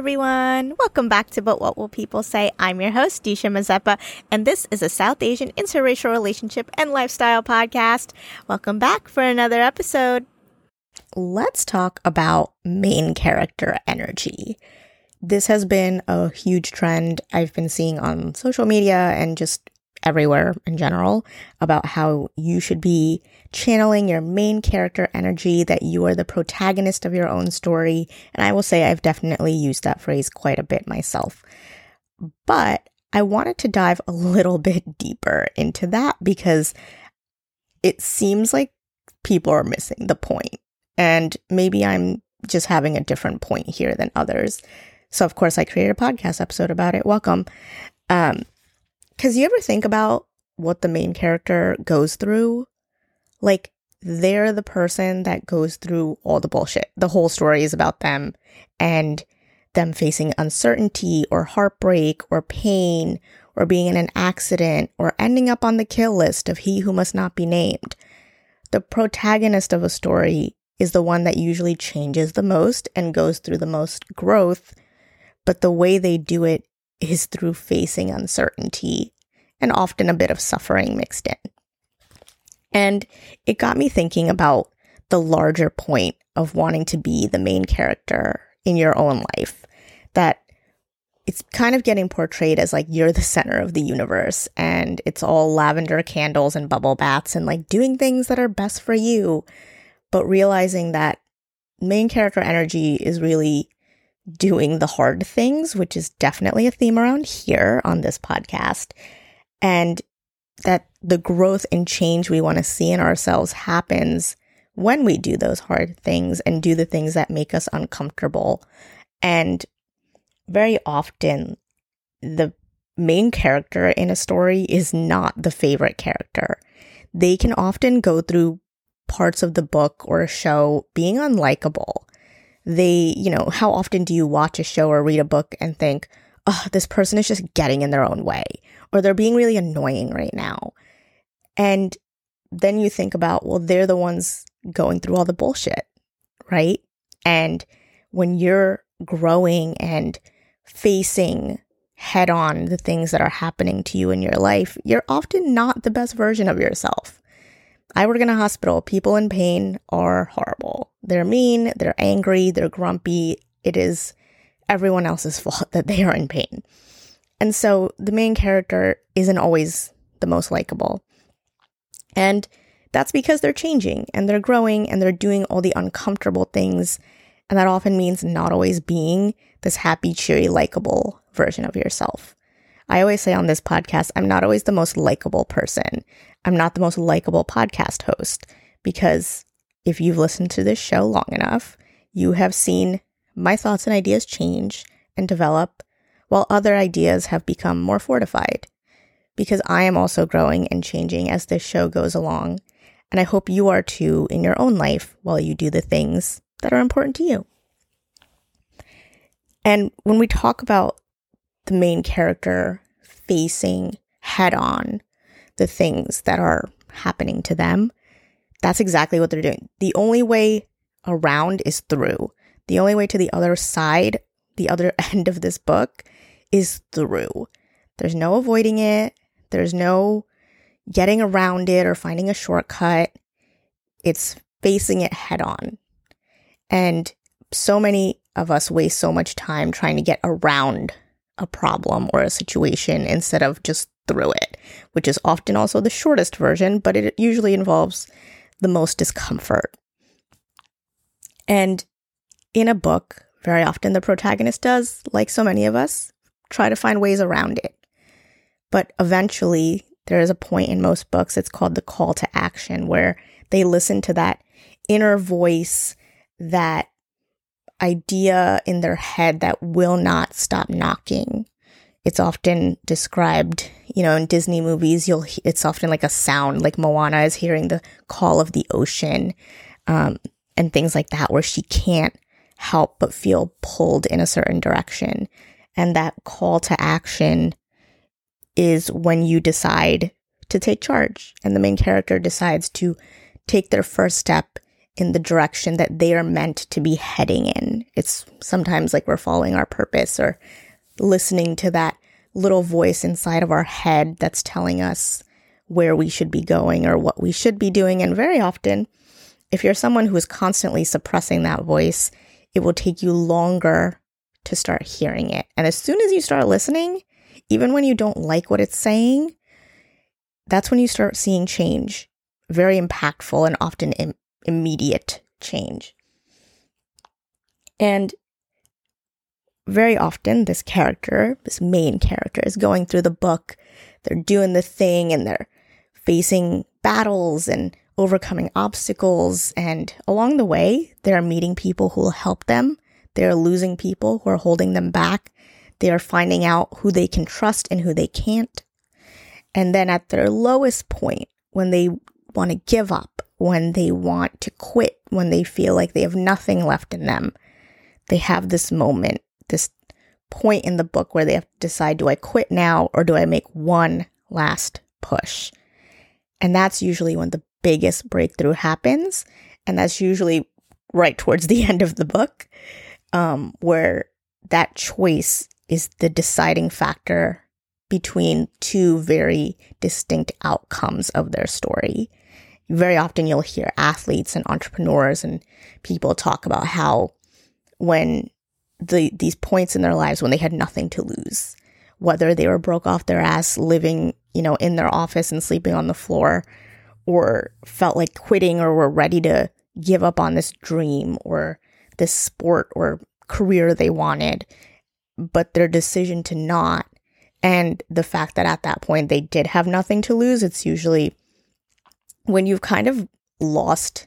everyone. Welcome back to But What Will People Say? I'm your host, Disha Mazeppa, and this is a South Asian interracial relationship and lifestyle podcast. Welcome back for another episode. Let's talk about main character energy. This has been a huge trend I've been seeing on social media and just everywhere in general about how you should be channeling your main character energy, that you are the protagonist of your own story. And I will say I've definitely used that phrase quite a bit myself. But I wanted to dive a little bit deeper into that because it seems like people are missing the point. And maybe I'm just having a different point here than others. So, of course, I created a podcast episode about it. Welcome. Um, because you ever think about what the main character goes through? Like, they're the person that goes through all the bullshit. The whole story is about them and them facing uncertainty or heartbreak or pain or being in an accident or ending up on the kill list of he who must not be named. The protagonist of a story is the one that usually changes the most and goes through the most growth, but the way they do it is through facing uncertainty and often a bit of suffering mixed in. And it got me thinking about the larger point of wanting to be the main character in your own life. That it's kind of getting portrayed as like you're the center of the universe and it's all lavender candles and bubble baths and like doing things that are best for you. But realizing that main character energy is really doing the hard things, which is definitely a theme around here on this podcast. And that the growth and change we want to see in ourselves happens when we do those hard things and do the things that make us uncomfortable. And very often, the main character in a story is not the favorite character. They can often go through parts of the book or a show being unlikable they, you know, how often do you watch a show or read a book and think, oh, this person is just getting in their own way, or they're being really annoying right now. And then you think about, well, they're the ones going through all the bullshit, right? And when you're growing and facing head on the things that are happening to you in your life, you're often not the best version of yourself. I work in a hospital. People in pain are horrible. They're mean, they're angry, they're grumpy. It is everyone else's fault that they are in pain. And so the main character isn't always the most likable. And that's because they're changing and they're growing and they're doing all the uncomfortable things. And that often means not always being this happy, cheery, likable version of yourself. I always say on this podcast, I'm not always the most likable person. I'm not the most likable podcast host because if you've listened to this show long enough, you have seen my thoughts and ideas change and develop while other ideas have become more fortified. Because I am also growing and changing as this show goes along. And I hope you are too in your own life while you do the things that are important to you. And when we talk about the main character facing head on the things that are happening to them. That's exactly what they're doing. The only way around is through. The only way to the other side, the other end of this book is through. There's no avoiding it. There's no getting around it or finding a shortcut. It's facing it head on. And so many of us waste so much time trying to get around a problem or a situation instead of just through it, which is often also the shortest version, but it usually involves the most discomfort. And in a book, very often the protagonist does, like so many of us, try to find ways around it. But eventually, there is a point in most books, it's called the call to action, where they listen to that inner voice, that idea in their head that will not stop knocking. It's often described, you know, in Disney movies, you'll, it's often like a sound, like Moana is hearing the call of the ocean, um, and things like that, where she can't help but feel pulled in a certain direction. And that call to action is when you decide to take charge and the main character decides to take their first step in the direction that they are meant to be heading in. It's sometimes like we're following our purpose or listening to that little voice inside of our head that's telling us where we should be going or what we should be doing. And very often, if you're someone who is constantly suppressing that voice, it will take you longer to start hearing it. And as soon as you start listening, even when you don't like what it's saying, that's when you start seeing change. Very impactful and often Im- immediate change. And very often, this character, this main character, is going through the book. They're doing the thing and they're facing battles and overcoming obstacles. And along the way, they're meeting people who will help them. They're losing people who are holding them back. They are finding out who they can trust and who they can't. And then at their lowest point, when they want to give up, when they want to quit, when they feel like they have nothing left in them, they have this moment, this point in the book where they have to decide do I quit now or do I make one last push? And that's usually when the biggest breakthrough happens. And that's usually right towards the end of the book, um, where that choice is the deciding factor between two very distinct outcomes of their story. Very often you'll hear athletes and entrepreneurs and people talk about how when the these points in their lives when they had nothing to lose, whether they were broke off their ass living, you know, in their office and sleeping on the floor or felt like quitting or were ready to give up on this dream or this sport or career they wanted, but their decision to not and the fact that at that point they did have nothing to lose, it's usually when you've kind of lost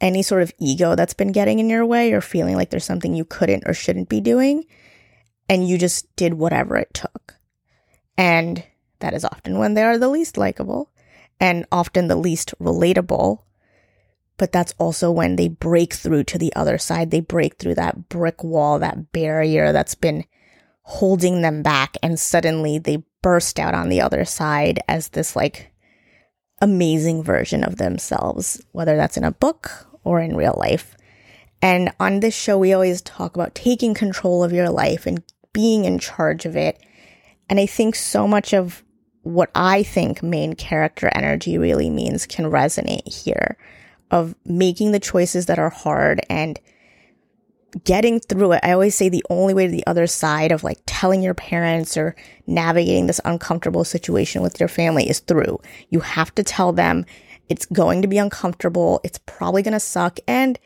any sort of ego that's been getting in your way or feeling like there's something you couldn't or shouldn't be doing, and you just did whatever it took. And that is often when they are the least likable and often the least relatable. But that's also when they break through to the other side. They break through that brick wall, that barrier that's been holding them back and suddenly they burst out on the other side as this like amazing version of themselves, whether that's in a book or in real life. And on this show, we always talk about taking control of your life and being in charge of it. And I think so much of what I think main character energy really means can resonate here of making the choices that are hard and getting through it, I always say the only way to the other side of like telling your parents or navigating this uncomfortable situation with your family is through. You have to tell them it's going to be uncomfortable. It's probably going to suck. And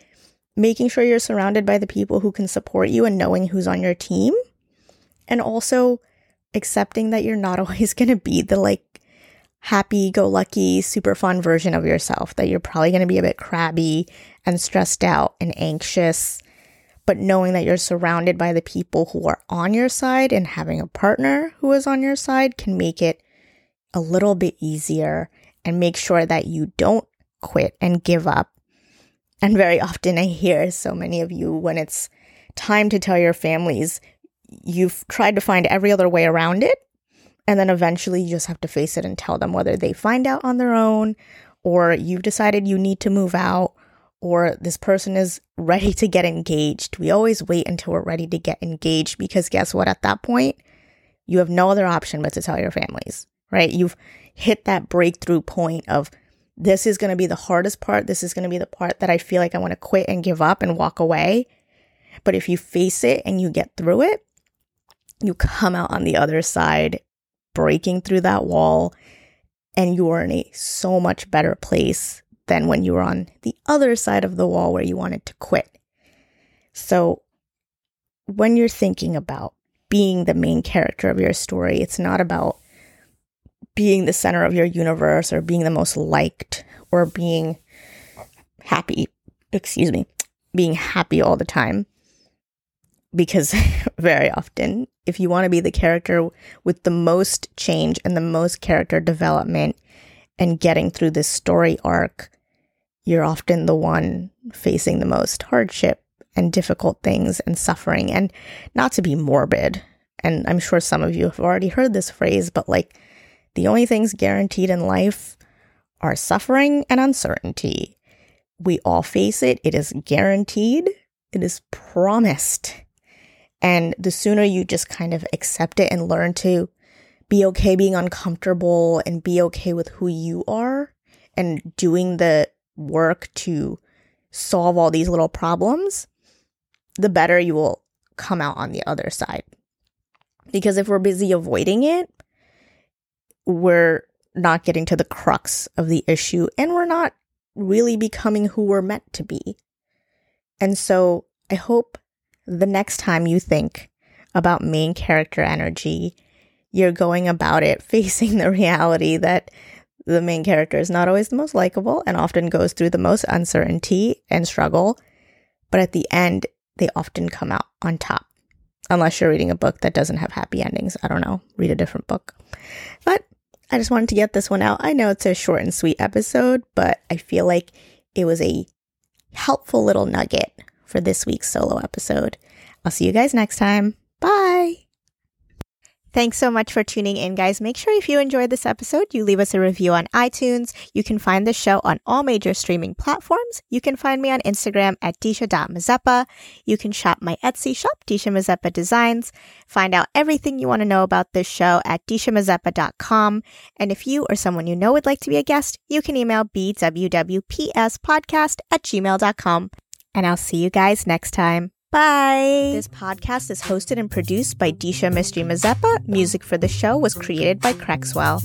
making sure you're surrounded by the people who can support you and knowing who's on your team. And also accepting that you're not always going to be the like happy go lucky, super fun version of yourself, that you're probably going to be a bit crabby and stressed out and anxious but knowing that you're surrounded by the people who are on your side and having a partner who is on your side can make it a little bit easier and make sure that you don't quit and give up. And very often I hear so many of you when it's time to tell your families, you've tried to find every other way around it. And then eventually you just have to face it and tell them whether they find out on their own or you've decided you need to move out or this person is ready to get engaged. We always wait until we're ready to get engaged because guess what? At that point, you have no other option but to tell your families, right? You've hit that breakthrough point of this is going to be the hardest part. This is going to be the part that I feel like I want to quit and give up and walk away. But if you face it and you get through it, you come out on the other side, breaking through that wall, and you are in a so much better place than when you were on the other side of the wall where you wanted to quit. So, when you're thinking about being the main character of your story, it's not about being the center of your universe or being the most liked or being happy, excuse me, being happy all the time. Because very often, if you want to be the character with the most change and the most character development and getting through this story arc, you're often the one facing the most hardship and difficult things and suffering. And not to be morbid, and I'm sure some of you have already heard this phrase, but like the only things guaranteed in life are suffering and uncertainty. we all face it. It is guaranteed. It is promised. And the sooner you just kind of accept it and learn to be okay being uncomfortable and be okay with who you are and doing the work to solve all these little problems, the better you will come out on the other side. Because if we're busy avoiding it, we're not getting to the crux of the issue and we're not really becoming who we're meant to be. And so I hope the next time you think about main character energy, you're going about it facing the reality that the main character is not always the most likable and often goes through the most uncertainty and struggle. But at the end, they often come out on top. Unless you're reading a book that doesn't have happy endings. I don't know. Read a different book. But I just wanted to get this one out. I know it's a short and sweet episode, but I feel like it was a helpful little nugget for this week's solo episode. I'll see you guys next time. Thanks so much for tuning in, guys. Make sure if you enjoyed this episode, you leave us a review on iTunes. You can find the show on all major streaming platforms. You can find me on Instagram at disha.mazeppa. You can shop my Etsy shop, Disha Mazeppa Designs. Find out everything you want to know about this show at dishamazeppa.com. And if you or someone you know would like to be a guest, you can email bwwpspodcast at gmail.com. And I'll see you guys next time. Bye. This podcast is hosted and produced by Disha Mistry Mazeppa. Music for the show was created by Crexwell.